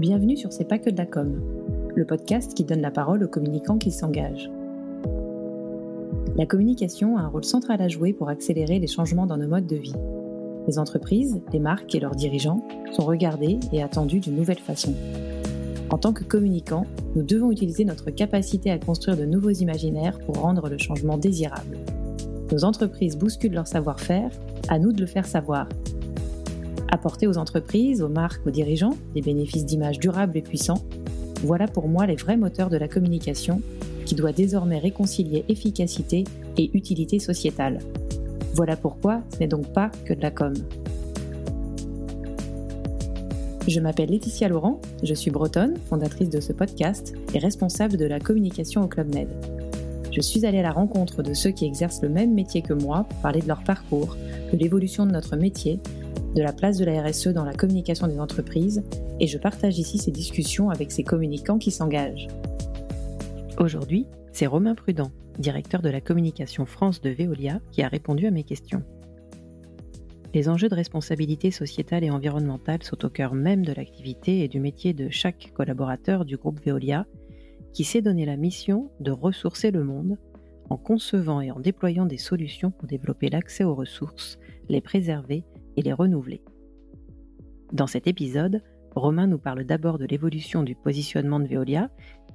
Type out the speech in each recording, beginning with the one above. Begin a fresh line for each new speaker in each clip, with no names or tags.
Bienvenue sur C'est pas que de la com, le podcast qui donne la parole aux communicants qui s'engagent. La communication a un rôle central à jouer pour accélérer les changements dans nos modes de vie. Les entreprises, les marques et leurs dirigeants sont regardés et attendus d'une nouvelle façon. En tant que communicants, nous devons utiliser notre capacité à construire de nouveaux imaginaires pour rendre le changement désirable. Nos entreprises bousculent leur savoir-faire, à nous de le faire savoir. Apporter aux entreprises, aux marques, aux dirigeants des bénéfices d'image durables et puissants, voilà pour moi les vrais moteurs de la communication qui doit désormais réconcilier efficacité et utilité sociétale. Voilà pourquoi ce n'est donc pas que de la com. Je m'appelle Laetitia Laurent, je suis bretonne, fondatrice de ce podcast et responsable de la communication au Club Med. Je suis allée à la rencontre de ceux qui exercent le même métier que moi pour parler de leur parcours, de l'évolution de notre métier, de la place de la RSE dans la communication des entreprises et je partage ici ces discussions avec ces communicants qui s'engagent. Aujourd'hui, c'est Romain Prudent, directeur de la communication France de Veolia, qui a répondu à mes questions. Les enjeux de responsabilité sociétale et environnementale sont au cœur même de l'activité et du métier de chaque collaborateur du groupe Veolia, qui s'est donné la mission de ressourcer le monde en concevant et en déployant des solutions pour développer l'accès aux ressources, les préserver les renouveler. Dans cet épisode, Romain nous parle d'abord de l'évolution du positionnement de Veolia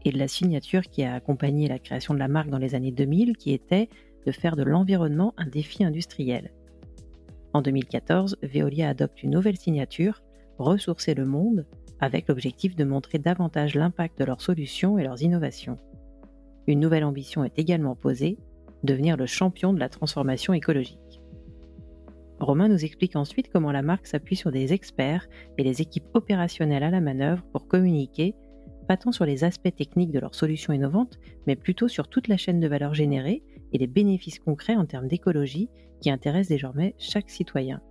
et de la signature qui a accompagné la création de la marque dans les années 2000, qui était de faire de l'environnement un défi industriel. En 2014, Veolia adopte une nouvelle signature, Ressourcer le monde, avec l'objectif de montrer davantage l'impact de leurs solutions et leurs innovations. Une nouvelle ambition est également posée, devenir le champion de la transformation écologique. Romain nous explique ensuite comment la marque s'appuie sur des experts et les équipes opérationnelles à la manœuvre pour communiquer, pas tant sur les aspects techniques de leurs solutions innovantes, mais plutôt sur toute la chaîne de valeur générée et les bénéfices concrets en termes d'écologie qui intéressent désormais chaque citoyen.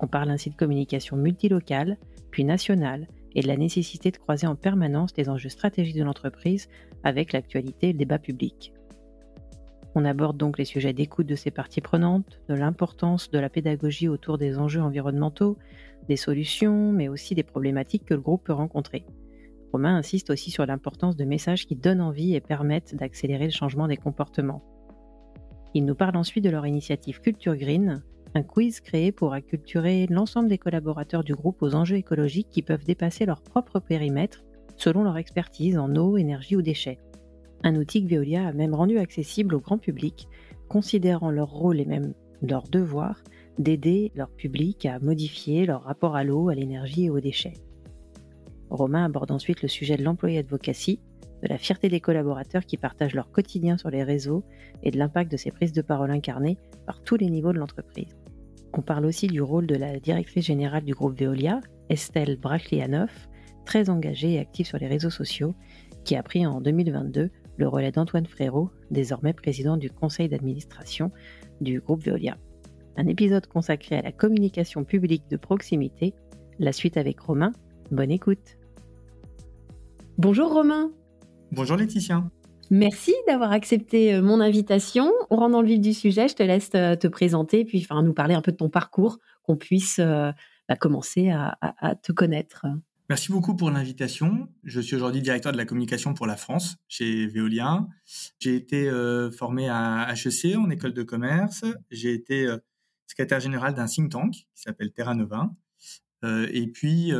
On parle ainsi de communication multilocale, puis nationale, et de la nécessité de croiser en permanence les enjeux stratégiques de l'entreprise avec l'actualité et le débat public. On aborde donc les sujets d'écoute de ces parties prenantes, de l'importance de la pédagogie autour des enjeux environnementaux, des solutions, mais aussi des problématiques que le groupe peut rencontrer. Romain insiste aussi sur l'importance de messages qui donnent envie et permettent d'accélérer le changement des comportements. Il nous parle ensuite de leur initiative Culture Green, un quiz créé pour acculturer l'ensemble des collaborateurs du groupe aux enjeux écologiques qui peuvent dépasser leur propre périmètre selon leur expertise en eau, énergie ou déchets un outil que Veolia a même rendu accessible au grand public, considérant leur rôle et même leur devoir d'aider leur public à modifier leur rapport à l'eau, à l'énergie et aux déchets. Romain aborde ensuite le sujet de l'employé advocacy, de la fierté des collaborateurs qui partagent leur quotidien sur les réseaux et de l'impact de ces prises de parole incarnées par tous les niveaux de l'entreprise. On parle aussi du rôle de la directrice générale du groupe Veolia, Estelle Brachlianoff, très engagée et active sur les réseaux sociaux, qui a pris en 2022 le relais d'Antoine Frérot, désormais président du conseil d'administration du groupe Veolia. Un épisode consacré à la communication publique de proximité, la suite avec Romain. Bonne écoute. Bonjour Romain.
Bonjour Laetitia.
Merci d'avoir accepté euh, mon invitation. On rentre dans le vif du sujet, je te laisse euh, te présenter puis enfin, nous parler un peu de ton parcours, qu'on puisse euh, bah, commencer à te connaître.
Merci beaucoup pour l'invitation. Je suis aujourd'hui directeur de la communication pour la France chez Veolia. J'ai été euh, formé à HEC en école de commerce. J'ai été euh, secrétaire général d'un think tank qui s'appelle Terra Nova. Euh, et puis,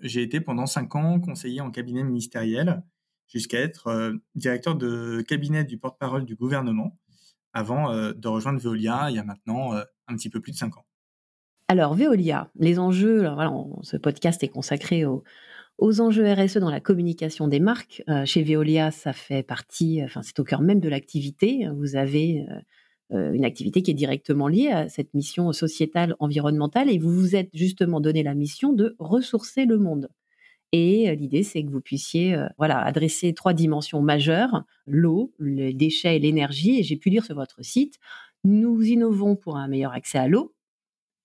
j'ai été pendant cinq ans conseiller en cabinet ministériel jusqu'à être directeur de cabinet du porte-parole du gouvernement avant de rejoindre Veolia il y a maintenant un petit peu plus de cinq ans.
Alors, Veolia, les enjeux, voilà, ce podcast est consacré aux, enjeux RSE dans la communication des marques. Euh, chez Veolia, ça fait partie, enfin, c'est au cœur même de l'activité. Vous avez euh, euh, une activité qui est directement liée à cette mission sociétale, environnementale, et vous vous êtes justement donné la mission de ressourcer le monde. Et l'idée, c'est que vous puissiez voilà, adresser trois dimensions majeures, l'eau, les déchets et l'énergie. Et j'ai pu lire sur votre site, nous innovons pour un meilleur accès à l'eau,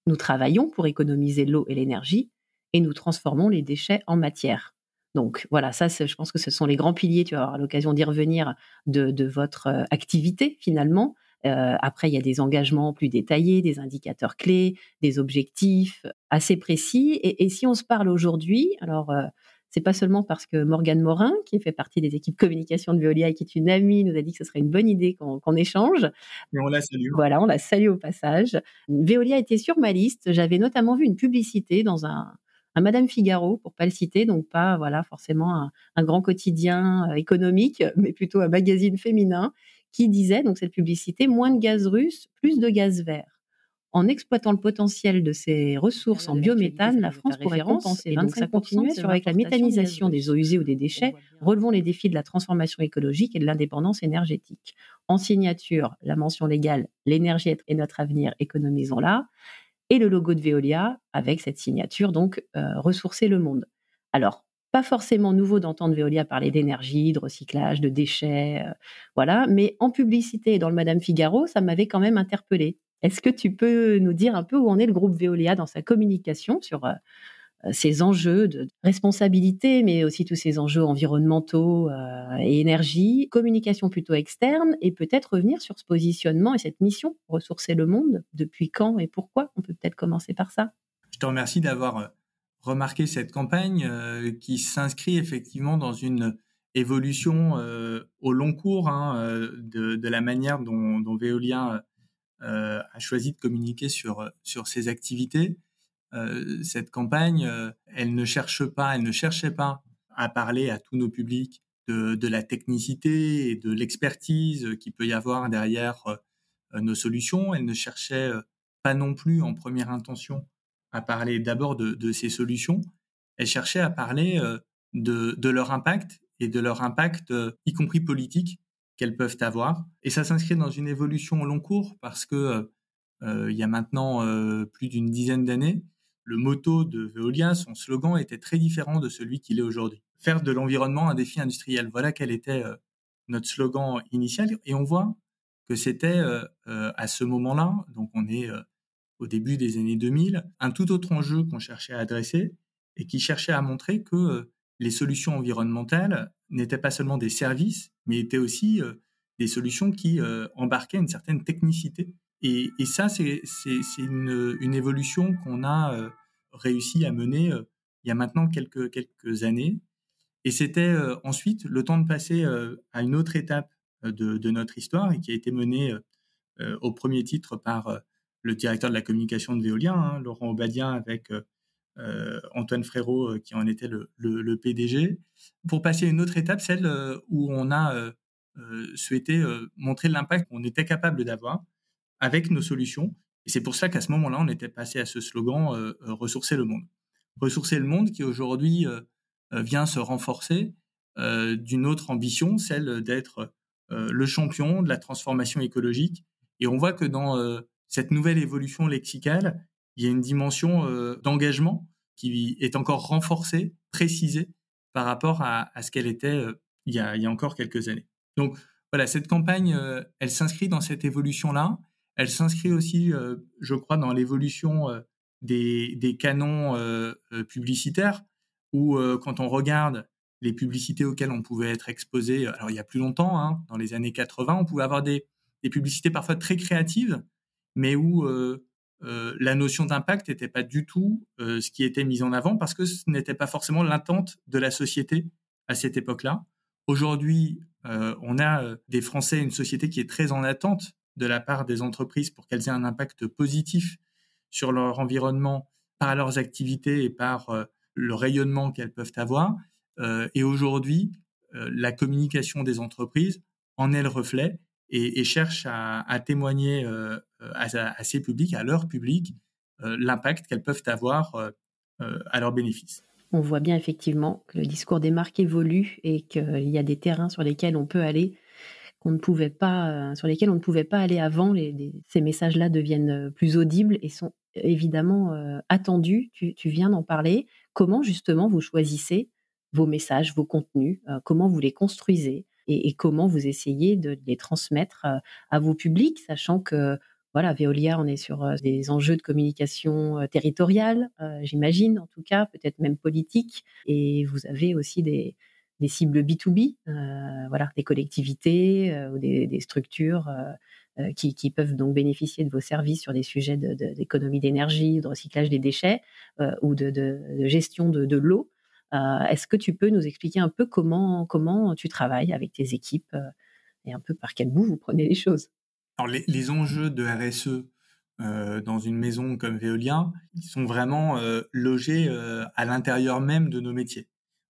nous travaillons pour économiser l'eau et l'énergie et nous transformons les déchets en matière. Donc voilà, ça, je pense que ce sont les grands piliers, tu vas avoir l'occasion d'y revenir, de, votre euh, activité finalement. Euh, après, il y a des engagements plus détaillés, des indicateurs clés, des objectifs assez précis. Et, si on se parle aujourd'hui, alors euh,
c'est pas seulement parce que Morgane Morin, qui fait partie des équipes communication de Veolia et qui est une amie, nous a dit que ce serait une bonne idée qu'on échange.
Et on la salue.
Voilà, on la salue au passage. Veolia était sur ma liste. J'avais notamment vu une publicité dans un, Madame Figaro, pour pas le citer, donc pas voilà forcément un, grand quotidien euh, économique, mais plutôt un magazine féminin qui disait donc cette publicité moins de gaz russe, plus de gaz vert en exploitant le potentiel de ses ressources en biométhane, la France pourrait compenser. Et donc ça continuait sur avec la méthanisation des eaux usées ou des déchets, relevons les défis de la transformation écologique et de l'indépendance énergétique. En signature, la mention légale l'énergie est notre avenir, économisons-la, et le logo de Veolia avec cette signature donc euh, ressourcer le monde. Alors pas forcément nouveau d'entendre Veolia parler d'énergie, de recyclage, de déchets, euh, voilà. Mais en publicité dans le Madame Figaro, ça m'avait quand même interpellé. Est-ce que tu peux nous dire un peu où en est le groupe Veolia dans sa communication sur euh, ces enjeux de responsabilité, mais aussi tous ces enjeux environnementaux euh, et énergie, communication plutôt externe, et peut-être revenir sur ce positionnement et cette mission, ressourcer le monde, depuis quand et pourquoi? On peut peut-être commencer par ça.
Je te remercie d'avoir euh, remarqué cette campagne qui s'inscrit effectivement dans une évolution au long cours hein, de, la manière dont, dont Veolia euh, a choisi de communiquer sur, sur ses activités. Euh, cette campagne, euh, elle ne cherche pas, elle ne cherchait pas à parler à tous nos publics de, de la technicité et de l'expertise qui peut y avoir derrière nos solutions. Elle ne cherchait pas non plus en première intention à parler d'abord de, de, ces solutions. Elle cherchait à parler de, de leur impact et de leur impact, y compris politique, qu'elles peuvent avoir. Et ça s'inscrit dans une évolution au long cours parce que euh, il y a maintenant euh, plus d'une dizaine d'années, le motto de Veolia, son slogan était très différent de celui qu'il est aujourd'hui. Faire de l'environnement un défi industriel. Voilà quel était euh, notre slogan initial. Et on voit que c'était à ce moment-là, donc on est au début des années 2000, un tout autre enjeu qu'on cherchait à adresser et qui cherchait à montrer que les solutions environnementales n'étaient pas seulement des services, mais étaient aussi euh, des solutions qui euh, embarquaient une certaine technicité. Et, ça, c'est une, évolution qu'on a euh, réussi à mener il y a maintenant quelques, années. Et c'était ensuite le temps de passer à une autre étape de, notre histoire et qui a été menée au premier titre par le directeur de la communication de Veolia, hein, Laurent Obadien, avec euh, Antoine Frérot euh, qui en était le, PDG, pour passer à une autre étape, celle euh, où on a souhaité montrer l'impact qu'on était capable d'avoir avec nos solutions. Et c'est pour ça qu'à ce moment-là, on était passé à ce slogan ressourcer le monde. Ressourcer le monde qui aujourd'hui vient se renforcer d'une autre ambition, celle d'être le champion de la transformation écologique. Et on voit que dans cette nouvelle évolution lexicale, il y a une dimension euh, d'engagement qui est encore renforcée, précisée par rapport à, ce qu'elle était euh, il, y a, encore quelques années. Donc voilà, cette campagne, euh, elle s'inscrit dans cette évolution-là. Elle s'inscrit aussi, je crois, dans l'évolution des, canons publicitaires, où quand on regarde les publicités auxquelles on pouvait être exposé, alors il y a plus longtemps, hein, dans les années 80, on pouvait avoir des publicités parfois très créatives, mais où euh, la notion d'impact n'était pas du tout euh, ce qui était mis en avant parce que ce n'était pas forcément l'attente de la société à cette époque-là. Aujourd'hui, euh, on a des Français, une société qui est très en attente de la part des entreprises pour qu'elles aient un impact positif sur leur environnement par leurs activités et par le rayonnement qu'elles peuvent avoir. et aujourd'hui, la communication des entreprises en est le reflet et, cherche à, témoigner euh, à, ces publics, à leur public, euh, l'impact qu'elles peuvent avoir euh, à leur bénéfice.
On voit bien effectivement que le discours des marques évolue et qu'il y a des terrains sur lesquels on peut aller qu'on ne pouvait pas, sur lesquels on ne pouvait pas aller avant. ces messages-là deviennent plus audibles et sont évidemment attendus. Tu viens d'en parler. Comment justement vous choisissez vos messages, vos contenus Comment vous les construisez? Et, comment vous essayez de les transmettre euh, à vos publics, sachant que voilà, Veolia, on est sur euh, des enjeux de communication euh, territoriale, j'imagine, en tout cas, peut-être même politique. Et vous avez aussi des, cibles B2B, voilà, des collectivités ou des, structures qui, peuvent donc bénéficier de vos services sur des sujets d'économie d'énergie, de recyclage des déchets ou de, gestion de, l'eau. Est-ce que tu peux nous expliquer un peu comment, comment tu travailles avec tes équipes et un peu par quel bout vous prenez les choses?
Alors les, enjeux de RSE dans une maison comme Veolia, sont vraiment logés à l'intérieur même de nos métiers.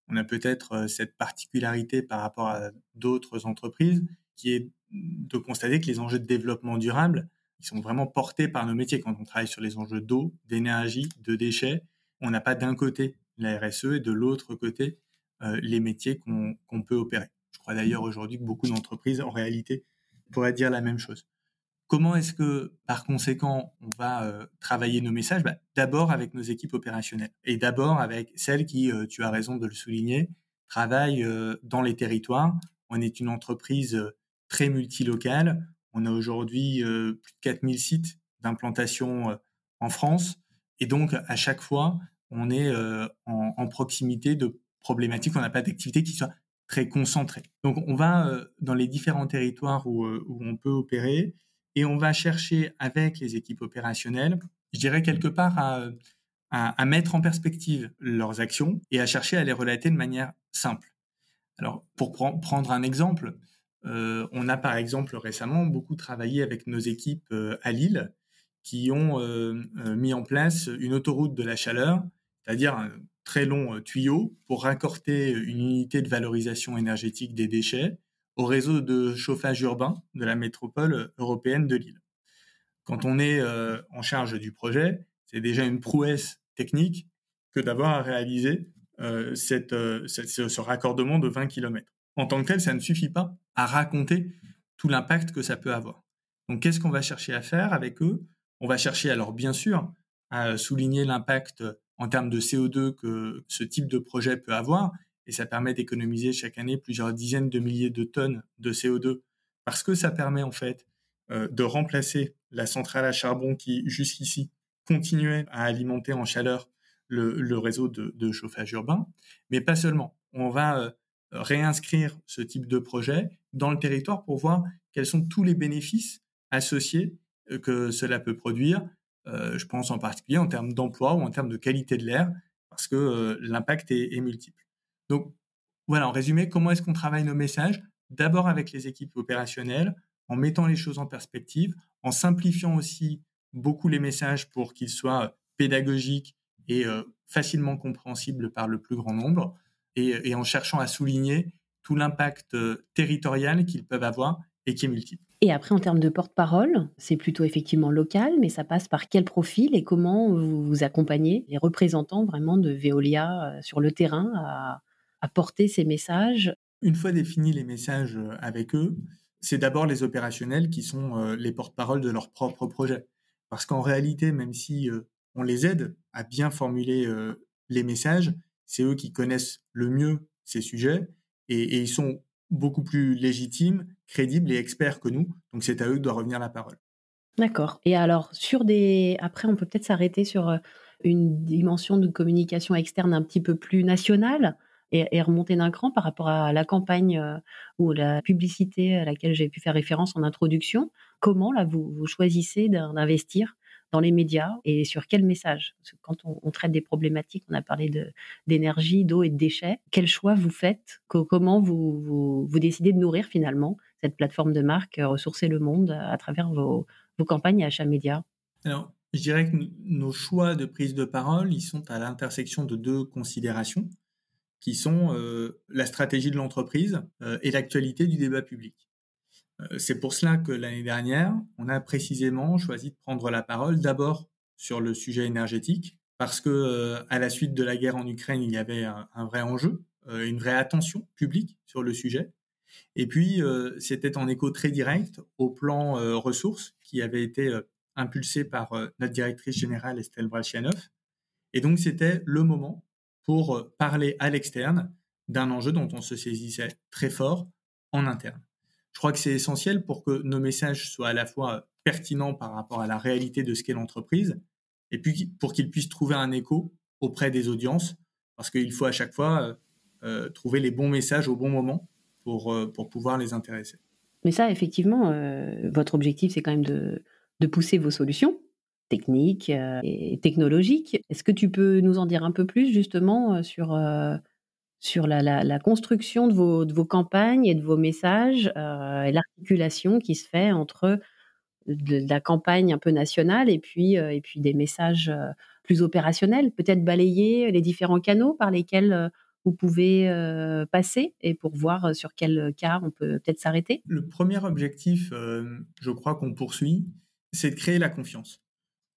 On a peut-être cette particularité par rapport à d'autres entreprises qui est de constater que les enjeux de développement durable, ils sont vraiment portés par nos métiers. Quand on travaille sur les enjeux d'eau, d'énergie, de déchets, on n'a pas d'un côté la RSE et de l'autre côté les métiers qu'on peut opérer. Je crois d'ailleurs aujourd'hui que beaucoup d'entreprises, en réalité, pourraient dire la même chose. Comment est-ce que, par conséquent, on va euh, travailler nos messages? Bah, D'abord avec nos équipes opérationnelles et d'abord avec celles qui, euh, tu as raison de le souligner, travaillent euh, dans les territoires. On est une entreprise très multilocale. On a aujourd'hui plus de 4000 sites d'implantation en France. Et donc, à chaque fois, on est en, proximité de problématiques. On n'a pas d'activité qui soit très concentrée. Donc, on va dans les différents territoires où, où on peut opérer et on va chercher avec les équipes opérationnelles, je dirais quelque part à, mettre en perspective leurs actions et à chercher à les relater de manière simple. Alors, pour prendre un exemple, euh, on a par exemple récemment beaucoup travaillé avec nos équipes euh, à Lille qui ont euh, mis en place une autoroute de la chaleur, c'est-à-dire un très long tuyau pour raccorder une unité de valorisation énergétique des déchets au réseau de chauffage urbain de la métropole européenne de Lille. Quand on est euh, en charge du projet, c'est déjà une prouesse technique que d'avoir à réaliser euh, euh, ce, raccordement de 20 km. En tant que tel, ça ne suffit pas à raconter tout l'impact que ça peut avoir. Donc, qu'est-ce qu'on va chercher à faire avec eux? On va chercher, alors bien sûr, à souligner l'impact en termes de CO2 que ce type de projet peut avoir, et ça permet d'économiser chaque année plusieurs dizaines de milliers de tonnes de CO2 parce que ça permet en fait euh, de remplacer la centrale à charbon qui jusqu'ici continuait à alimenter en chaleur le, réseau de, chauffage urbain, mais pas seulement. On va euh, réinscrire ce type de projet dans le territoire pour voir quels sont tous les bénéfices associés euh, que cela peut produire. Je pense en particulier en termes d'emploi ou en termes de qualité de l'air, parce que l'impact est multiple. Donc voilà, en résumé, comment est-ce qu'on travaille nos messages? D'abord avec les équipes opérationnelles, en mettant les choses en perspective, en simplifiant aussi beaucoup les messages pour qu'ils soient pédagogiques et euh, facilement compréhensibles par le plus grand nombre, et, en cherchant à souligner tout l'impact euh, territorial qu'ils peuvent avoir et qui est multiple.
Et après, en termes de porte-parole, c'est plutôt effectivement local, mais ça passe par quel profil et comment vous accompagnez les représentants vraiment de Veolia euh, sur le terrain à, porter ces messages?
Une fois définis les messages euh, avec eux, c'est d'abord les opérationnels qui sont euh, les porte-parole de leur propre projet. Parce qu'en réalité, même si on les aide à bien formuler les messages, c'est eux qui connaissent le mieux ces sujets et, ils sont beaucoup plus légitimes, crédibles et experts que nous. Donc c'est à eux que doit revenir la parole.
D'accord. Et alors, sur des. Après, on peut peut-être s'arrêter sur une dimension de communication externe un petit peu plus nationale et, remonter d'un cran par rapport à la campagne euh, ou la publicité à laquelle j'ai pu faire référence en introduction. Comment là vous, choisissez d'investir dans les médias et sur quel message? Quand on, traite des problématiques, on a parlé d'énergie, d'eau et de déchets. Quel choix vous faites? Comment vous, décidez de nourrir finalement cette plateforme de marque euh, Ressourcer le Monde à travers vos, vos campagnes à achat média?
Alors, je dirais que nos choix de prise de parole, sont à l'intersection de deux considérations qui sont euh, la stratégie de l'entreprise euh, et l'actualité du débat public. Euh, c'est pour cela que l'année dernière, on a précisément choisi de prendre la parole d'abord sur le sujet énergétique, parce que à la suite de la guerre en Ukraine, il y avait un, vrai enjeu, une vraie attention publique sur le sujet. Et puis, c'était en écho très direct au plan ressources qui avait été impulsé par notre directrice générale Estelle Bralchianoff. Et donc, c'était le moment pour euh, parler à l'externe d'un enjeu dont on se saisissait très fort en interne. Je crois que c'est essentiel pour que nos messages soient à la fois pertinents par rapport à la réalité de ce qu'est l'entreprise, et puis pour qu'ils puissent trouver un écho auprès des audiences, parce qu'il faut à chaque fois euh, euh, trouver les bons messages au bon moment pour, pour pouvoir les intéresser.
Mais ça, effectivement, votre objectif, c'est quand même de, de pousser vos solutions techniques euh, et technologiques. Est-ce que tu peux nous en dire un peu plus justement euh, sur euh, la, construction de vos, campagnes et de vos messages et l'articulation qui se fait entre la campagne un peu nationale et puis, et puis des messages plus opérationnels, peut-être balayer les différents canaux par lesquels vous pouvez passer et pour voir sur quel cas on peut peut-être s'arrêter
Le premier objectif, je crois qu'on poursuit, c'est de créer la confiance.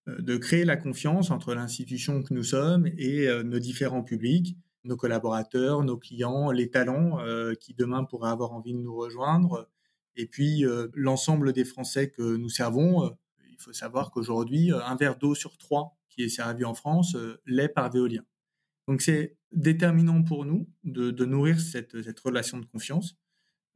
de créer la confiance entre l'institution que nous sommes et nos différents publics, nos collaborateurs, nos clients, les talents qui demain pourraient avoir envie de nous rejoindre, et puis l'ensemble des Français que nous servons. il faut savoir qu'aujourd'hui, un verre d'eau sur trois qui est servi en France l'est par Véolien. Donc c'est déterminant pour nous de, nourrir cette, relation de confiance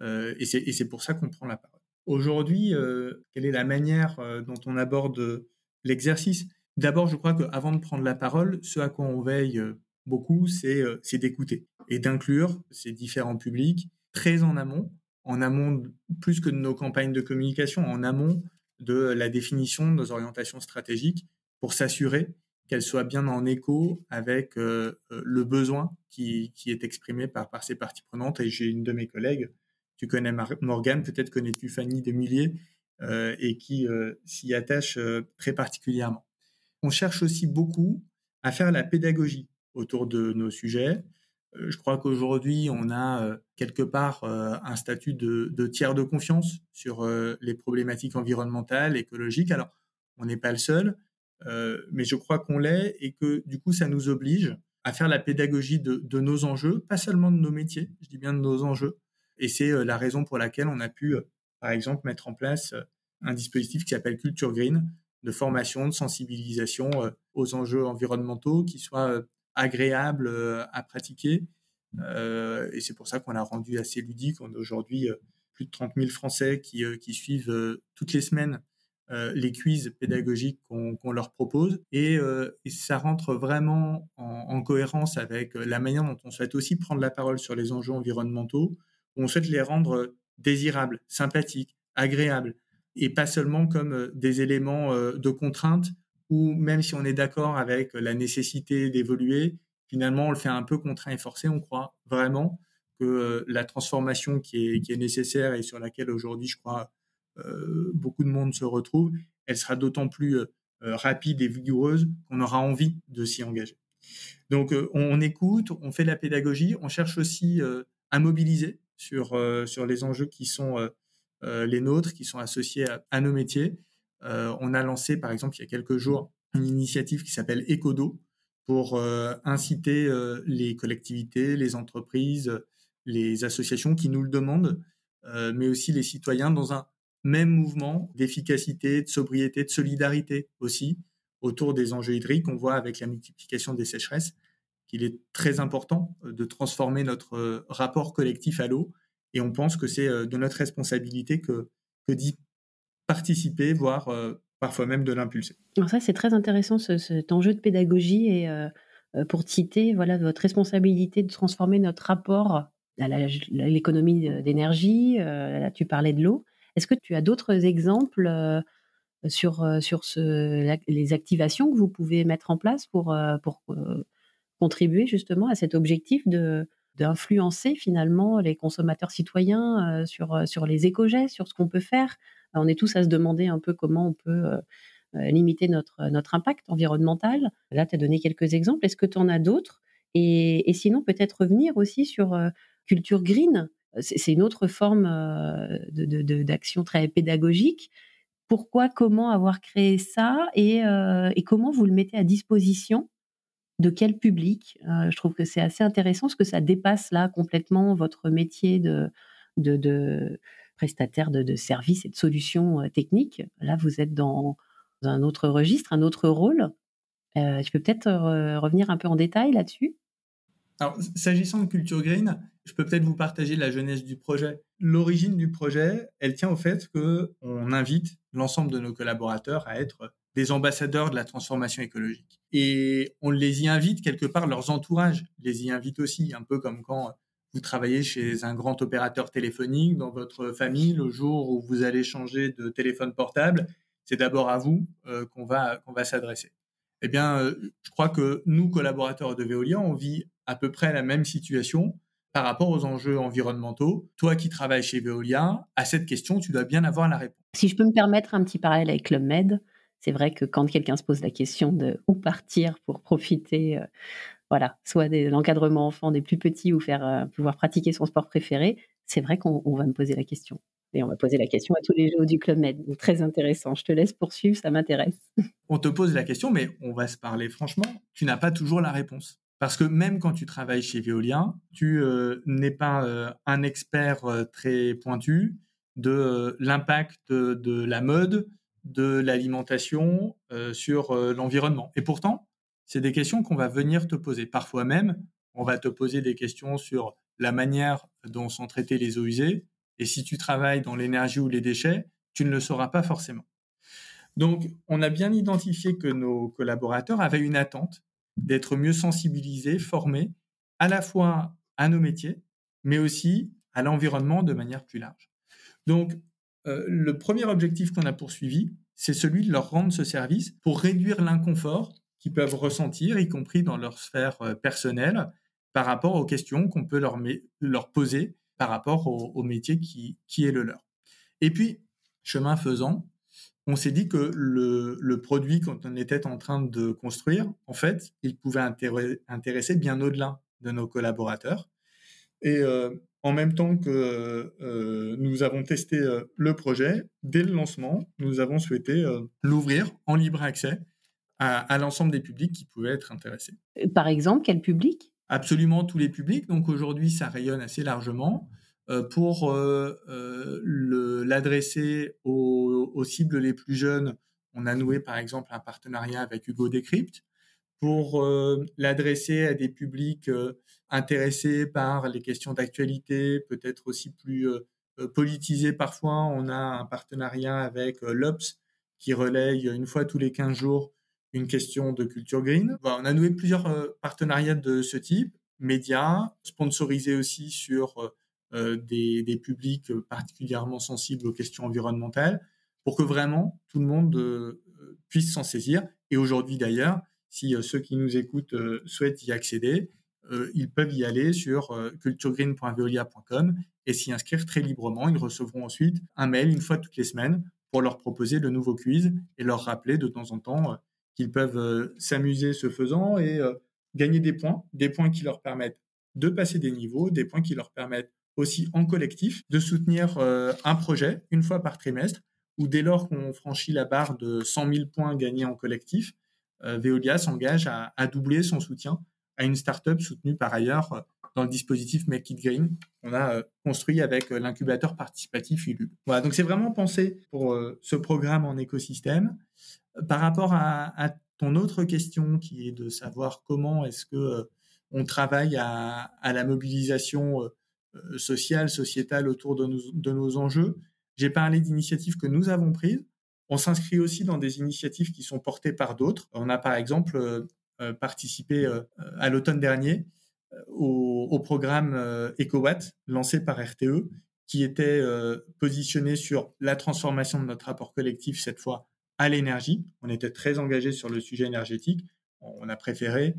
euh, et c'est pour ça qu'on prend la parole. Aujourd'hui, euh, quelle est la manière euh, dont on aborde l'exercice? D'abord, je crois qu'avant de prendre la parole, ce à quoi on veille beaucoup, c'est d'écouter et d'inclure ces différents publics très en amont, en amont plus que de nos campagnes de communication, en amont de la définition de nos orientations stratégiques pour s'assurer qu'elle soit bien en écho avec euh, euh, le besoin qui, est exprimé par, ces parties prenantes. Et j'ai une de mes collègues, tu connais Morgane, peut-être connais-tu Fanny Demillier, euh, et qui s'y attache très particulièrement. On cherche aussi beaucoup à faire la pédagogie autour de nos sujets. je crois qu'aujourd'hui, on a quelque part un statut de, de, tiers de confiance sur les problématiques environnementales, écologiques. Alors, on n'est pas le seul. Euh, mais je crois qu'on l'est et que du coup, ça nous oblige à faire la pédagogie de, nos enjeux, pas seulement de nos métiers, je dis bien de nos enjeux. Et c'est euh, la raison pour laquelle on a pu, euh, par exemple, mettre en place un dispositif qui s'appelle Culture Green, de formation, de sensibilisation aux enjeux environnementaux, qui soit agréable à pratiquer. et c'est pour ça qu'on l'a rendu assez ludique. On a aujourd'hui plus de 30 000 Français qui, suivent toutes les semaines euh, les quiz pédagogiques qu'on leur propose. Euh, et, ça rentre vraiment en, cohérence avec euh, la manière dont on souhaite aussi prendre la parole sur les enjeux environnementaux. On souhaite les rendre désirables, sympathiques, agréables, et pas seulement comme des éléments de contrainte où même si on est d'accord avec la nécessité d'évoluer, finalement on le fait un peu contraint et forcé. On croit vraiment que la transformation qui est, nécessaire et sur laquelle aujourd'hui je crois euh, beaucoup de monde se retrouve, elle sera d'autant plus euh, euh, rapide et vigoureuse qu'on aura envie de s'y engager. Donc on, écoute, on fait la pédagogie, on cherche aussi à mobiliser sur, sur les enjeux qui sont les nôtres, qui sont associés à, nos métiers. On a lancé, par exemple, il y a quelques jours, une initiative qui s'appelle Ecodo pour inciter les collectivités, les entreprises, les associations qui nous le demandent, mais aussi les citoyens dans un même mouvement d'efficacité, de sobriété, de solidarité aussi autour des enjeux hydriques. On voit avec la multiplication des sécheresses qu'il est très important euh, de transformer notre euh, rapport collectif à l'eau. Et on pense que c'est euh, de notre responsabilité que, d'y participer, voire parfois même de l'impulser.
Alors ça, c'est très intéressant, cet enjeu de pédagogie. Et pour citer, voilà, votre responsabilité de transformer notre rapport à l'économie d'énergie. là, tu parlais de l'eau. Est-ce que tu as d'autres exemples euh, sur, euh, sur ce, les activations que vous pouvez mettre en place pour, euh, pour contribuer justement à cet objectif de d'influencer finalement les consommateurs citoyens sur, sur les éco-gestes, sur ce qu'on peut faire? On est tous à se demander un peu comment on peut limiter notre, notre impact environnemental. Là, tu as donné quelques exemples. Est-ce que tu en as d'autres? Et, et, sinon, peut-être revenir aussi sur Culture Green, c'est une autre forme d'action très pédagogique. Pourquoi, comment avoir créé ça et, comment vous le mettez à disposition de quel public? Je trouve que c'est assez intéressant parce que ça dépasse là complètement votre métier de, de, prestataire de, services et de solutions techniques. Là, vous êtes dans un autre registre, un autre rôle. je peux peut-être revenir un peu en détail là-dessus?
Alors, s'agissant de Culture Green, je peux peut-être vous partager la jeunesse du projet. L'origine du projet, elle tient au fait que on invite l'ensemble de nos collaborateurs à être des ambassadeurs de la transformation écologique. Et on les y invite quelque part, leurs entourages les y invitent aussi, un peu comme quand vous travaillez chez un grand opérateur téléphonique dans votre famille, le jour où vous allez changer de téléphone portable, c'est d'abord à vous euh, qu'on va, qu'on va s'adresser. Eh bien, je crois que nous, collaborateurs de Veolia, on vit à peu près la même situation par rapport aux enjeux environnementaux. Toi qui travailles chez Veolia, à cette question, tu dois bien avoir la réponse.
Si je peux me permettre un petit parallèle avec Club Med, c'est vrai que quand quelqu'un se pose la question de où partir pour profiter, euh, voilà, soit de l'encadrement enfant des plus petits ou faire euh, pouvoir pratiquer son sport préféré, c'est vrai qu'on va me poser la question. Et on va poser la question à tous les jours du Club Med. Très intéressant. Je te laisse poursuivre, ça m'intéresse.
On te pose la question, mais on va se parler franchement. Tu n'as pas toujours la réponse. Parce que même quand tu travailles chez Veolia, tu euh, n'es pas un expert très pointu de l'impact de, la mode, de l'alimentation euh, sur euh, l'environnement. Et pourtant, c'est des questions qu'on va venir te poser. Parfois même, on va te poser des questions sur la manière dont sont traitées les eaux usées. Et si tu travailles dans l'énergie ou les déchets, tu ne le sauras pas forcément. Donc, on a bien identifié que nos collaborateurs avaient une attente d'être mieux sensibilisés, formés, à la fois à nos métiers, mais aussi à l'environnement de manière plus large. Donc, euh, le premier objectif qu'on a poursuivi, c'est celui de leur rendre ce service pour réduire l'inconfort qu'ils peuvent ressentir, y compris dans leur sphère euh, personnelle, par rapport aux questions qu'on peut leur, poser par rapport au, métier qui, est le leur. Et puis, chemin faisant, on s'est dit que le, produit qu'on était en train de construire, en fait, il pouvait intéresser bien au-delà de nos collaborateurs. Et euh, en même temps que euh, nous avons testé le projet, dès le lancement, nous avons souhaité l'ouvrir en libre accès à, l'ensemble des publics qui pouvaient être intéressés.
Par exemple, quel public?
Absolument tous les publics. Donc aujourd'hui, ça rayonne assez largement. pour l'adresser aux, aux, cibles les plus jeunes, on a noué par exemple un partenariat avec Hugo Decrypt pour l'adresser à des publics intéressés par les questions d'actualité, peut-être aussi plus euh, euh, politisés parfois. On a un partenariat avec euh, l'OPS qui relaye une fois tous les 15 jours une question de culture green. on a noué plusieurs partenariats de ce type, médias, sponsorisés aussi sur des, des, publics particulièrement sensibles aux questions environnementales, pour que vraiment tout le monde puisse s'en saisir. Et aujourd'hui d'ailleurs, si ceux qui nous écoutent souhaitent y accéder, euh, ils peuvent y aller sur euh, culturegreen.veolia.com et s'y inscrire très librement. Ils recevront ensuite un mail une fois toutes les semaines pour leur proposer le nouveau quiz et leur rappeler de temps en temps euh, qu'ils peuvent s'amuser ce faisant et gagner des points, des points qui leur permettent de passer des niveaux, des points qui leur permettent aussi en collectif de soutenir un projet une fois par trimestre, ou dès lors qu'on franchit la barre de 100 000 points gagnés en collectif, Veolia s'engage à, doubler son soutien à une startup soutenue par ailleurs euh, dans le dispositif Make It Green qu'on a euh, construit avec euh, l'incubateur participatif ULU. Voilà, donc c'est vraiment pensé pour ce programme en écosystème. Par rapport à, ton autre question qui est de savoir comment est-ce que on travaille à, la mobilisation sociale, sociétale autour de nos, enjeux, j'ai parlé d'initiatives que nous avons prises. On s'inscrit aussi dans des initiatives qui sont portées par d'autres. On a par exemple euh, participé euh, à l'automne dernier euh, au, programme EcoWatt lancé par RTE qui était positionné sur la transformation de notre rapport collectif cette fois à l'énergie. On était très engagé sur le sujet énergétique. On a préféré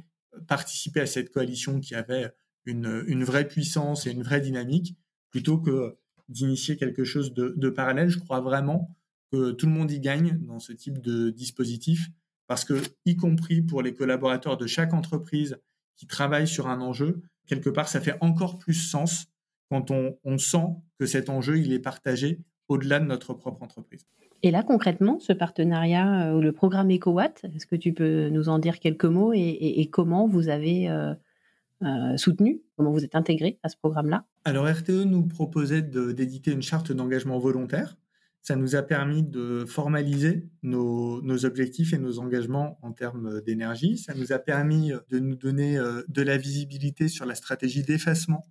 participer à cette coalition qui avait une, vraie puissance et une vraie dynamique plutôt que d'initier quelque chose de, parallèle. Je crois vraiment que tout le monde y gagne dans ce type de dispositif parce que, y compris pour les collaborateurs de chaque entreprise qui travaillent sur un enjeu, quelque part, ça fait encore plus sens quand on, sent que cet enjeu, il est partagé au-delà de notre propre entreprise.
Et là, concrètement, ce partenariat euh, ou le programme EcoWatt, est-ce que tu peux nous en dire quelques mots et, comment vous avez euh, euh, soutenu, comment vous êtes intégré à ce programme-là?
Alors, RTE nous proposait d'éditer une charte d'engagement volontaire ça nous a permis de formaliser nos, objectifs et nos engagements en termes d'énergie. Ça nous a permis de nous donner euh, de la visibilité sur la stratégie d'effacement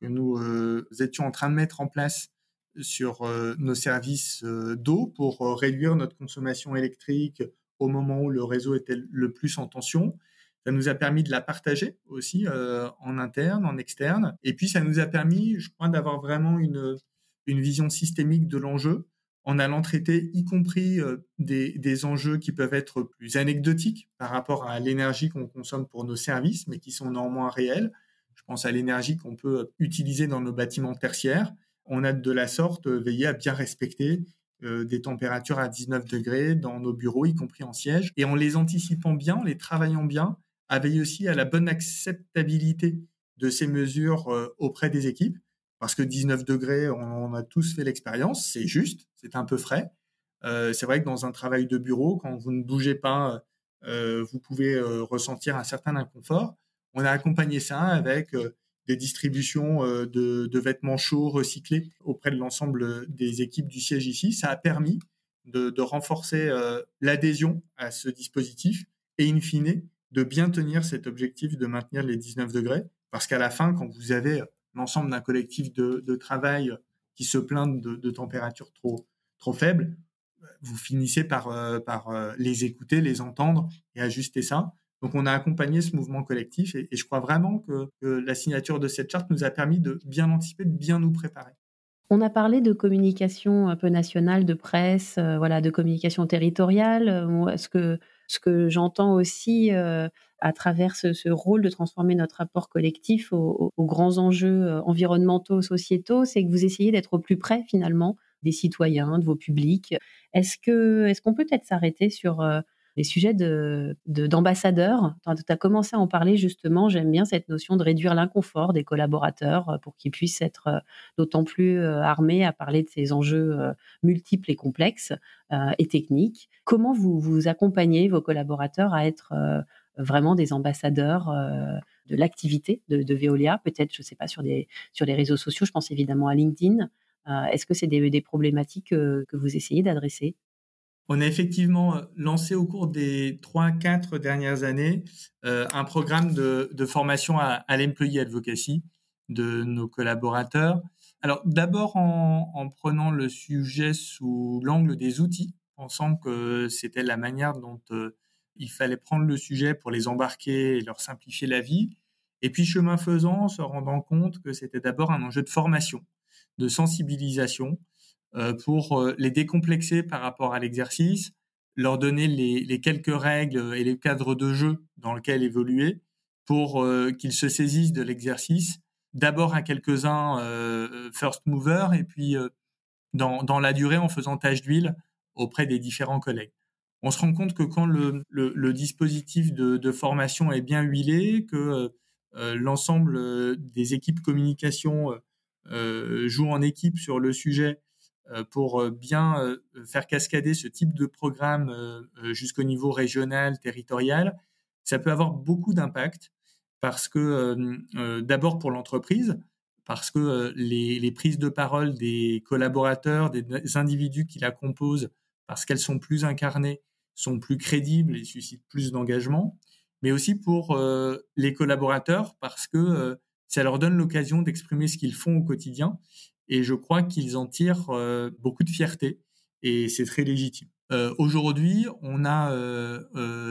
que nous euh, étions en train de mettre en place sur euh, nos services d'eau pour réduire notre consommation électrique au moment où le réseau était le plus en tension. Ça nous a permis de la partager aussi en interne, en externe. Et puis, ça nous a permis, je crois, d'avoir vraiment une, une vision systémique de l'enjeu en allant traiter y compris des, des, enjeux qui peuvent être plus anecdotiques par rapport à l'énergie qu'on consomme pour nos services, mais qui sont néanmoins réels. Je pense à l'énergie qu'on peut utiliser dans nos bâtiments tertiaires. On a de la sorte veillé à bien respecter des températures à 19 degrés dans nos bureaux, y compris en siège. Et en les anticipant bien, en les travaillant bien, à veiller aussi à la bonne acceptabilité de ces mesures auprès des équipes parce que 19 degrés, on, a tous fait l'expérience, c'est juste, c'est un peu frais. Euh, c'est vrai que dans un travail de bureau, quand vous ne bougez pas, euh, vous pouvez euh, ressentir un certain inconfort. On a accompagné ça avec des distributions de, vêtements chauds recyclés auprès de l'ensemble des équipes du siège ici. Ça a permis de, renforcer l'adhésion à ce dispositif et, in fine, de bien tenir cet objectif de maintenir les 19 degrés. Parce qu'à la fin, quand vous avez l'ensemble d'un collectif de, travail qui se plaint de, températures trop, trop faibles, vous finissez par, euh, par euh, les écouter, les entendre et ajuster ça. Donc on a accompagné ce mouvement collectif et, je crois vraiment que, la signature de cette charte nous a permis de bien anticiper, de bien nous préparer.
On a parlé de communication un peu nationale, de presse, euh, voilà, de communication territoriale. ce que, ce que j'entends aussi à travers ce, rôle de transformer notre rapport collectif aux, grands enjeux euh, environnementaux, sociétaux, c'est que vous essayez d'être au plus près finalement des citoyens, de vos publics. Est-ce est-ce qu'on peut peut-être s'arrêter sur euh, les sujets de, d'ambassadeurs Tu as commencé à en parler justement. J'aime bien cette notion de réduire l'inconfort des collaborateurs euh, pour qu'ils puissent être d'autant plus armés à parler de ces enjeux multiples et complexes et techniques. Comment vous, vous accompagnez vos collaborateurs à être vraiment des ambassadeurs euh, de l'activité de, Veolia, peut-être, je ne sais pas, sur, des, sur les réseaux sociaux, je pense évidemment à LinkedIn. Euh, est-ce que c'est des, problématiques que, vous essayez d'adresser?
On a effectivement lancé au cours des 3-4 dernières années euh, un programme de, formation à, à l'employee advocacy de nos collaborateurs. Alors d'abord en, en, prenant le sujet sous l'angle des outils, pensant que c'était la manière dont il fallait prendre le sujet pour les embarquer et leur simplifier la vie. Et puis, chemin faisant, se rendant compte que c'était d'abord un enjeu de formation, de sensibilisation, euh, pour euh, les décomplexer par rapport à l'exercice, leur donner les, quelques règles et les cadres de jeu dans lesquels évoluer, pour euh, qu'ils se saisissent de l'exercice, d'abord à quelques-uns first movers, et puis dans, dans la durée en faisant tâche d'huile auprès des différents collègues. On se rend compte que quand le, dispositif de, formation est bien huilé, que euh, euh, l'ensemble euh, des équipes communication jouent en équipe sur le sujet pour bien faire cascader ce type de programme jusqu'au niveau régional, territorial, ça peut avoir beaucoup d'impact parce que d'abord pour l'entreprise, parce que les, prises de parole des collaborateurs, des individus qui la composent, parce qu'elles sont plus incarnées, sont plus crédibles et suscitent plus d'engagement, mais aussi pour euh, les collaborateurs parce que euh, ça leur donne l'occasion d'exprimer ce qu'ils font au quotidien et je crois qu'ils en tirent euh, beaucoup de fierté et c'est très légitime. Aujourd'hui, on a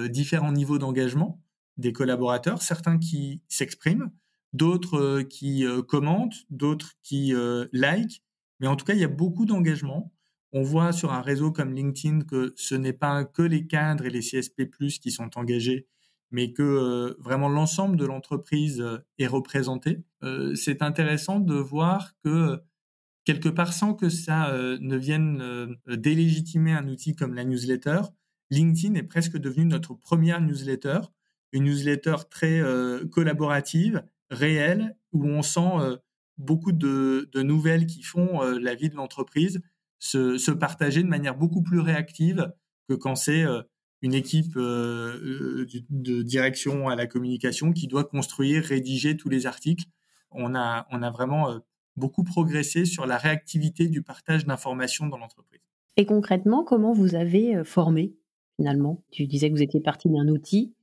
différents niveaux d'engagement des collaborateurs, certains qui s'expriment, d'autres qui commentent, d'autres qui like, mais en tout cas, il y a beaucoup d'engagement on voit sur un réseau comme LinkedIn que ce n'est pas que les cadres et les CSP+ qui sont engagés, mais que euh, vraiment l'ensemble de l'entreprise euh, est représenté. Euh, c'est intéressant de voir que quelque part sans que ça ne vienne délégitimer un outil comme la newsletter, LinkedIn est presque devenu notre première newsletter, une newsletter très collaborative, réelle, où on sent beaucoup de, nouvelles qui font la vie de l'entreprise se, partager de manière beaucoup plus réactive que quand c'est euh, une équipe euh, euh, de direction à la communication qui doit construire, rédiger tous les articles. On a vraiment beaucoup progressé sur la réactivité du partage d'informations dans l'entreprise.
Et concrètement, comment vous avez formé finalement? Tu disais que vous étiez parti d'un outil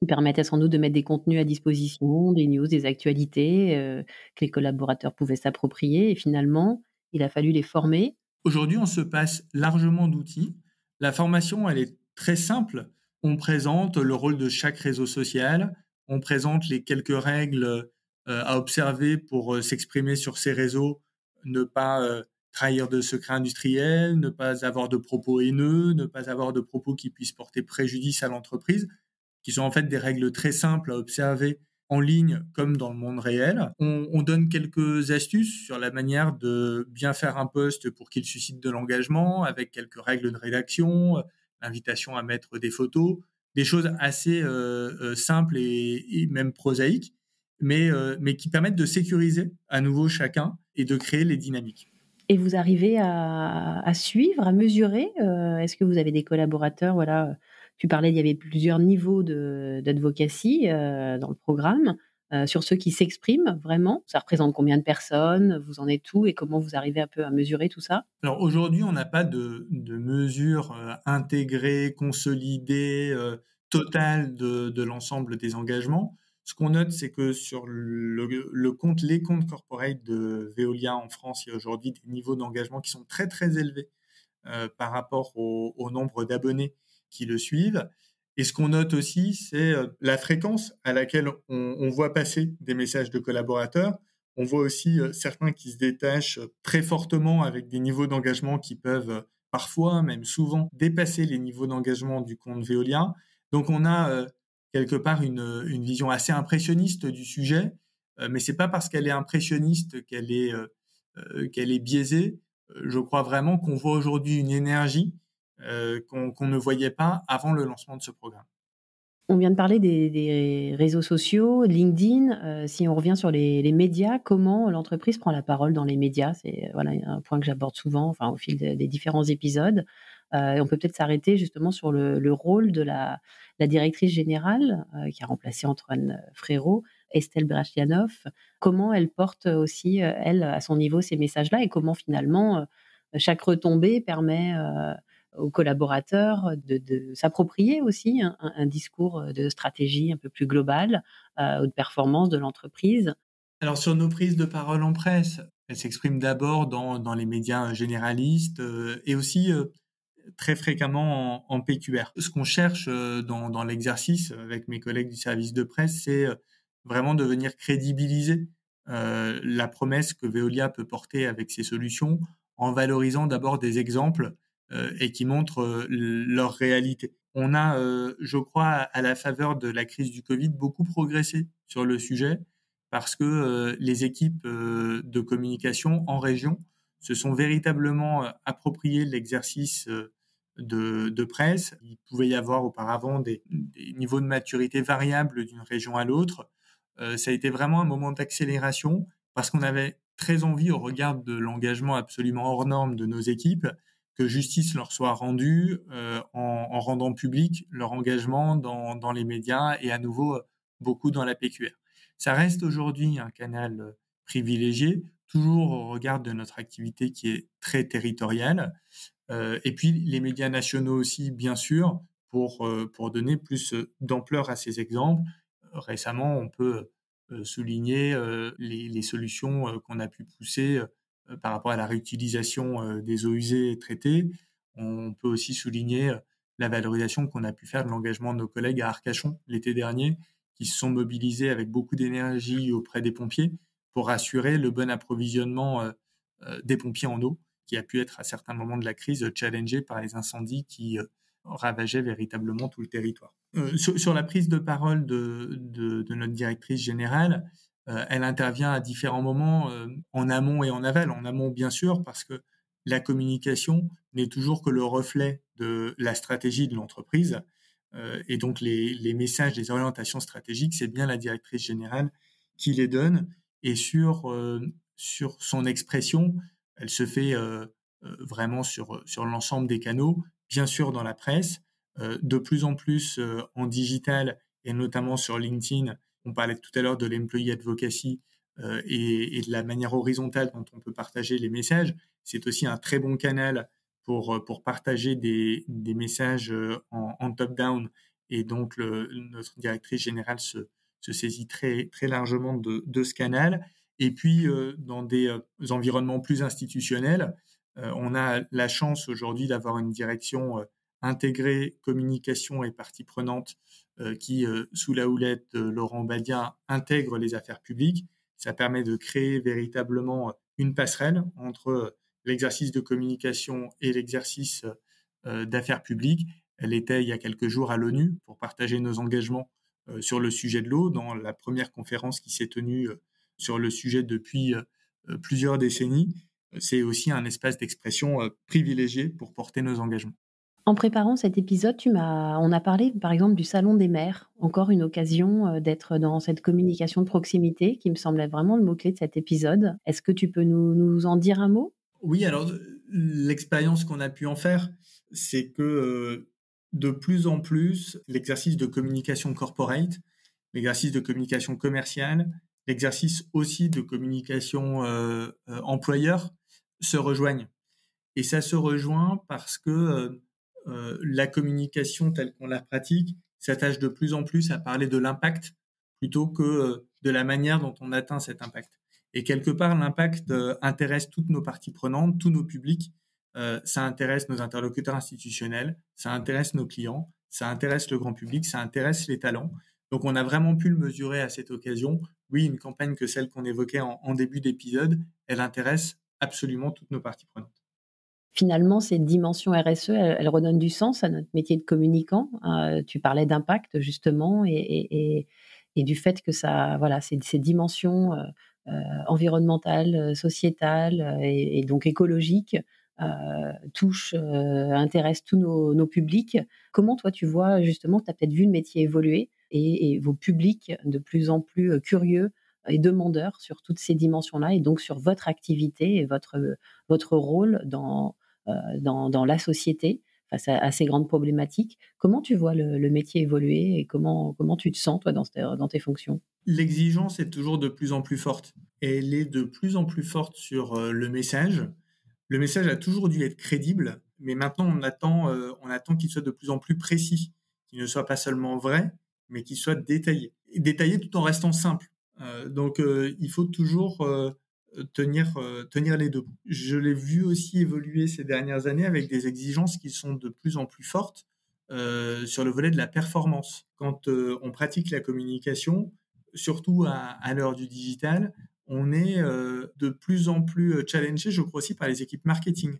qui permettait sans doute de mettre des contenus à disposition, des news, des actualités que les collaborateurs pouvaient s'approprier. Et finalement, il a fallu les former.
Aujourd'hui, on se passe largement d'outils. La formation, elle est très simple. On présente le rôle de chaque réseau social, on présente les quelques règles euh, à observer pour euh, s'exprimer sur ces réseaux, ne pas euh, trahir de secrets industriels, ne pas avoir de propos haineux, ne pas avoir de propos qui puissent porter préjudice à l'entreprise, qui sont en fait des règles très simples à observer en ligne comme dans le monde réel. On, donne quelques astuces sur la manière de bien faire un poste pour qu'il suscite de l'engagement, avec quelques règles de rédaction, l'invitation à mettre des photos, des choses assez euh, euh, simples et, même prosaïques, mais, euh, mais qui permettent de sécuriser à nouveau chacun et de créer les dynamiques.
Et vous arrivez à, suivre, à mesurer Est-ce que vous avez des collaborateurs voilà, tu parlais, il y avait plusieurs niveaux d'advocacy euh, dans le programme. Euh, sur ceux qui s'expriment vraiment, ça représente combien de personnes Vous en êtes où et comment vous arrivez un peu à mesurer tout ça?
Alors aujourd'hui, on n'a pas de, de mesure euh, intégrée, consolidée, totale de, l'ensemble des engagements. Ce qu'on note, c'est que sur le, compte, les comptes corporate de Veolia en France, il y a aujourd'hui des niveaux d'engagement qui sont très très élevés par rapport au nombre d'abonnés qui le suivent. Et ce qu'on note aussi, c'est euh, la fréquence à laquelle on, voit passer des messages de collaborateurs. On voit aussi euh, certains qui se détachent très fortement avec des niveaux d'engagement qui peuvent euh, parfois, même souvent, dépasser les niveaux d'engagement du compte Veolia. Donc on a quelque part une, une, vision assez impressionniste du sujet, mais c'est pas parce qu'elle est impressionniste qu'elle est, qu'elle est biaisée. Je crois vraiment qu'on voit aujourd'hui une énergie euh, qu'on ne voyait pas avant le lancement de ce programme.
On vient de parler des, réseaux sociaux, LinkedIn. Euh, si on revient sur les, médias, comment l'entreprise prend la parole dans les médias? C'est voilà un point que j'aborde souvent, enfin au fil des, différents épisodes. Euh, on peut peut-être s'arrêter justement sur le, rôle de la, directrice générale qui a remplacé Antoine Frérot, Estelle Brachianov. Comment elle porte aussi elle à son niveau ces messages-là et comment finalement chaque retombée permet aux collaborateurs de, s'approprier aussi un, discours de stratégie un peu plus global euh, ou de performance de l'entreprise?
Alors sur nos prises de parole en presse, elles s'expriment d'abord dans, les médias généralistes euh, et aussi euh, très fréquemment en, PQR. Ce qu'on cherche dans, l'exercice avec mes collègues du service de presse, c'est vraiment de venir crédibiliser la promesse que Veolia peut porter avec ses solutions en valorisant d'abord des exemples euh, et qui montrent euh, leur réalité. On a, euh, je crois, à la faveur de la crise du Covid, beaucoup progressé sur le sujet parce que les équipes de communication en région se sont véritablement appropriées l'exercice de, presse. Il pouvait y avoir auparavant des, niveaux de maturité variables d'une région à l'autre. ça a été vraiment un moment d'accélération parce qu'on avait très envie, au regard de l'engagement absolument hors norme de nos équipes, que justice leur soit rendue euh, en, rendant public leur engagement dans, les médias et à nouveau euh, beaucoup dans la PQR. Ça reste aujourd'hui un canal euh, privilégié, toujours au regard de notre activité qui est très territoriale. et puis les médias nationaux aussi, bien sûr, pour, pour donner plus d'ampleur à ces exemples. Récemment, on peut souligner les, les solutions qu'on a pu pousser euh, par rapport à la réutilisation euh, des eaux usées et traitées. On peut aussi souligner euh, la valorisation qu'on a pu faire de l'engagement de nos collègues à Arcachon l'été dernier, qui se sont mobilisés avec beaucoup d'énergie auprès des pompiers pour assurer le bon approvisionnement des pompiers en eau, qui a pu être à certains moments de la crise challengé par les incendies qui ravageaient véritablement tout le territoire. sur, la prise de parole de, notre directrice générale, euh, elle intervient à différents moments euh, en amont et en aval. En amont, bien sûr, parce que la communication n'est toujours que le reflet de la stratégie de l'entreprise. Euh, et donc, les, messages, les orientations stratégiques, c'est bien la directrice générale qui les donne. Et sur, sur son expression, elle se fait vraiment sur, sur l'ensemble des canaux, bien sûr dans la presse, de plus en plus en digital et notamment sur LinkedIn on parlait tout à l'heure de l'employee advocacy euh, et, de la manière horizontale dont on peut partager les messages. C'est aussi un très bon canal pour, euh, pour partager des, messages euh, en, top-down. Et donc, notre directrice générale se, saisit très, très largement de, ce canal. Et puis, dans des environnements plus institutionnels, on a la chance aujourd'hui d'avoir une direction intégrée communication et partie prenante euh, qui, euh, sous la houlette de Laurent Badia, intègre les affaires publiques. Ça permet de créer véritablement une passerelle entre l'exercice de communication et l'exercice d'affaires publiques. Elle était il y a quelques jours à l'ONU pour partager nos engagements sur le sujet de l'eau dans la première conférence qui s'est tenue sur le sujet depuis plusieurs décennies. C'est aussi un espace d'expression privilégié pour porter nos engagements.
En préparant cet épisode, tu m'as, on a parlé par exemple du Salon des maires, encore une occasion euh, d'être dans cette communication de proximité qui me semblait vraiment le mot-clé de cet épisode. Est-ce que tu peux nous, en dire un mot?
Oui, alors l'expérience qu'on a pu en faire, c'est que euh, de plus en plus, l'exercice de communication corporate, l'exercice de communication commerciale, l'exercice aussi de communication euh, employeur se rejoignent. Et ça se rejoint parce que euh, la communication telle qu'on la pratique s'attache de plus en plus à parler de l'impact plutôt que euh, de la manière dont on atteint cet impact. Et quelque part, l'impact euh, intéresse toutes nos parties prenantes, tous nos publics. Ça intéresse nos interlocuteurs institutionnels, ça intéresse nos clients, ça intéresse le grand public, ça intéresse les talents. Donc, on a vraiment pu le mesurer à cette occasion. Oui, une campagne que celle qu'on évoquait en début d'épisode, elle intéresse absolument toutes nos parties prenantes
finalement, cette dimension RSE, elle, redonne du sens à notre métier de communicant. Euh, tu parlais d'impact, justement, et, du fait que ça, voilà, ces, ces dimensions euh, euh, environnementales, sociétales et, donc écologiques touchent, intéressent tous nos, publics. Comment, toi, tu vois, justement, tu as peut-être vu le métier évoluer et, vos publics de plus en plus curieux et demandeurs sur toutes ces dimensions-là et donc sur votre activité et votre, votre rôle dans, euh, dans, la société face à, ces grandes problématiques? Comment tu vois le, métier évoluer et comment, comment tu te sens, toi, dans, dans tes fonctions?
L'exigence est toujours de plus en plus forte. Elle est de plus en plus forte sur euh, le message. Le message a toujours dû être crédible, mais maintenant, on attend, euh, on attend qu'il soit de plus en plus précis, qu'il ne soit pas seulement vrai, mais qu'il soit détaillé. détaillé tout en restant simple. donc, il faut toujours tenir, euh, les deux Je l'ai vu aussi évoluer ces dernières années avec des exigences qui sont de plus en plus fortes euh, sur le volet de la performance. Quand euh, on pratique la communication, surtout à, l'heure du digital, on est de plus en plus challengé, je crois aussi, par les équipes marketing.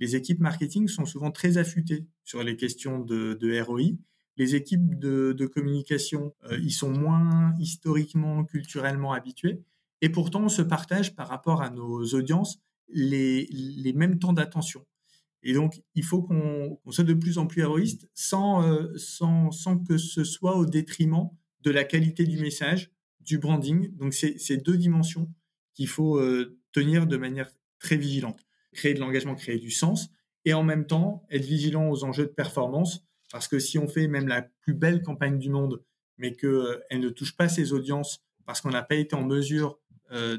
Les équipes marketing sont souvent très affûtées sur les questions de, ROI. Les équipes de, communication, ils sont moins historiquement, culturellement habitués. Et pourtant, on se partage par rapport à nos audiences les, mêmes temps d'attention. Et donc, il faut qu'on soit de plus en plus héroïste euh, sans, sans, que ce soit au détriment de la qualité du message, du branding. Donc, c'est ces deux dimensions qu'il faut euh, tenir de manière très vigilante. Créer de l'engagement, créer du sens, et en même temps, être vigilant aux enjeux de performance, parce que si on fait même la plus belle campagne du monde, mais qu'elle euh, ne touche pas ses audiences, parce qu'on n'a pas été en mesure euh,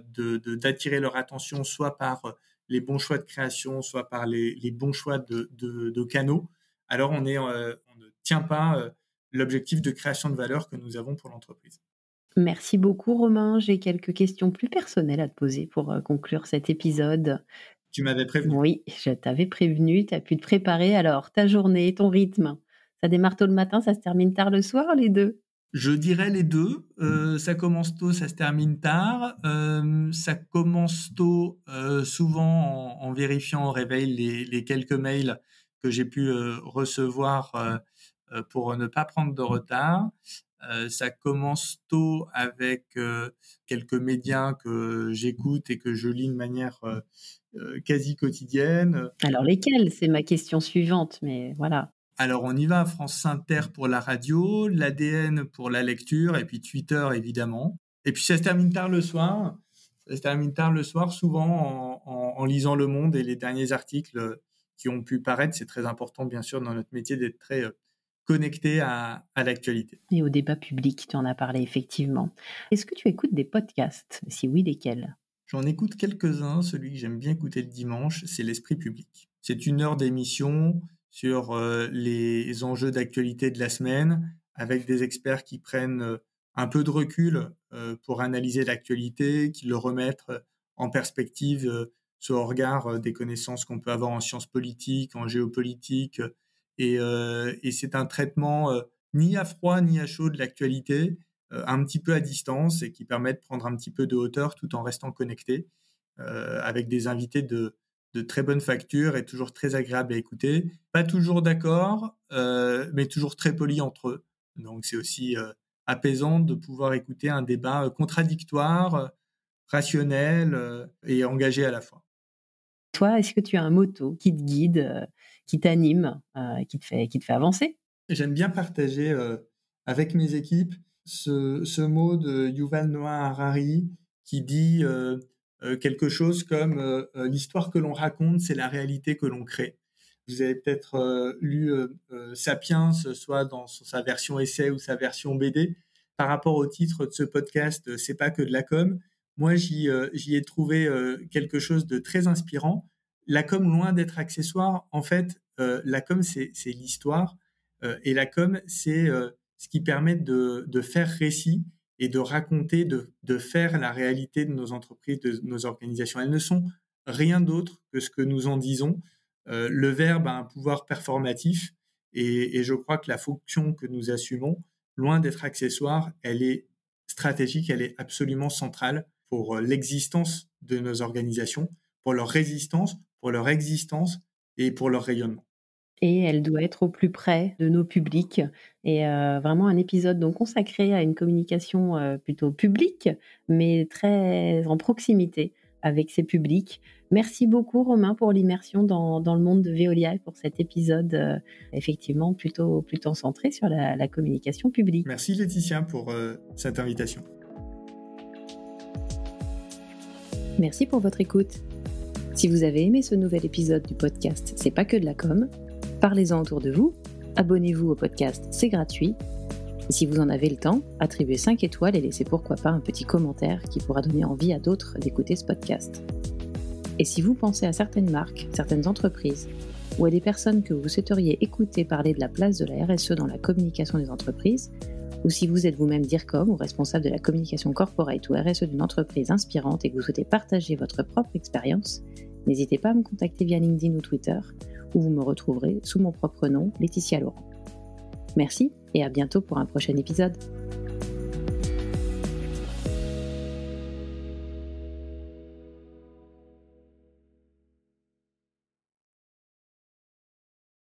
d'attirer leur attention soit par les bons choix de création, soit par les, bons choix de, canaux, alors on ne tient pas l'objectif de création de valeur que nous avons pour l'entreprise.
Merci beaucoup Romain. J'ai quelques questions plus personnelles à te poser pour conclure cet épisode.
Tu m'avais prévenu.
Oui, je t'avais prévenu, tu as pu te préparer. Alors, ta journée, ton rythme, ça démarre tôt le matin, ça se termine tard le soir, les deux?
Je dirais les deux. Euh, ça commence tôt, ça se termine tard. Euh, ça commence tôt, euh, souvent en, vérifiant au réveil les, quelques mails que j'ai pu recevoir pour ne pas prendre de retard. Ça commence tôt avec quelques médias que j'écoute et que je lis de manière quasi quotidienne.
Alors lesquels? C'est ma question suivante, mais voilà.
Alors on y va, France Inter pour la radio, l'ADN pour la lecture, et puis Twitter évidemment. Et puis ça se termine tard le soir. Ça se termine tard le soir, souvent en, lisant Le Monde et les derniers articles qui ont pu paraître. C'est très important, bien sûr, dans notre métier d'être très euh, connecté à, à l'actualité.
Et au débat public, tu en as parlé effectivement. Est-ce que tu écoutes des podcasts? Si oui, lesquels?
J'en écoute quelques-uns. Celui que j'aime bien écouter le dimanche, c'est L'Esprit public. C'est une heure d'émission sur euh, les enjeux d'actualité de la semaine, avec des experts qui prennent euh, un peu de recul euh, pour analyser l'actualité, qui le remettent en perspective sur regard des connaissances qu'on peut avoir en sciences politiques, en géopolitique. Et, et c'est un traitement ni à froid ni à chaud de l'actualité, un petit peu à distance et qui permet de prendre un petit peu de hauteur tout en restant connecté avec des invités de, très bonne facture et toujours très agréable à écouter. Pas toujours d'accord, euh, mais toujours très poli entre eux. Donc c'est aussi euh, apaisant de pouvoir écouter un débat contradictoire, rationnel et engagé à la fois.
Toi, est-ce que tu as un motto qui te guide, qui t'anime, qui, te fait, qui te fait avancer
J'aime bien partager avec mes équipes ce, mot de Yuval Noah Harari qui dit euh, quelque chose comme euh, euh, l'histoire que l'on raconte, c'est la réalité que l'on crée. Vous avez peut-être lu Sapiens, soit dans sa version essai ou sa version BD. Par rapport au titre de ce podcast, c'est pas que de la com. Moi, j'y ai trouvé quelque chose de très inspirant. La com, loin d'être accessoire, en fait, la com, c'est l'histoire. et la com, c'est ce qui permet de, faire récit et de raconter, de, faire la réalité de nos entreprises, de nos organisations. Elles ne sont rien d'autre que ce que nous en disons. Euh, le verbe a un pouvoir performatif et, je crois que la fonction que nous assumons, loin d'être accessoire, elle est stratégique, elle est absolument centrale pour euh, l'existence de nos organisations, pour leur résistance, pour leur existence et pour leur rayonnement
et elle doit être au plus près de nos publics. Et euh, vraiment un épisode donc consacré à une communication euh, plutôt publique, mais très en proximité avec ses publics. Merci beaucoup Romain pour l'immersion dans, dans, le monde de Veolia et pour cet épisode euh, effectivement plutôt, plutôt centré sur la, la communication publique.
Merci Laetitia pour cette invitation.
Merci pour votre écoute. Si vous avez aimé ce nouvel épisode du podcast C'est pas que de la com, Parlez-en autour de vous, abonnez-vous au podcast, c'est gratuit. Si vous en avez le temps, attribuez 5 étoiles et laissez pourquoi pas un petit commentaire qui pourra donner envie à d'autres d'écouter ce podcast. Et si vous pensez à certaines marques, certaines entreprises, ou à des personnes que vous souhaiteriez écouter parler de la place de la RSE dans la communication des entreprises, ou si vous êtes vous-même DIRCOM ou responsable de la communication corporate ou RSE d'une entreprise inspirante et que vous souhaitez partager votre propre expérience, n'hésitez pas à me contacter via LinkedIn ou Twitter où vous me retrouverez sous mon propre nom, Laetitia Laurent. Merci et à bientôt pour un prochain épisode.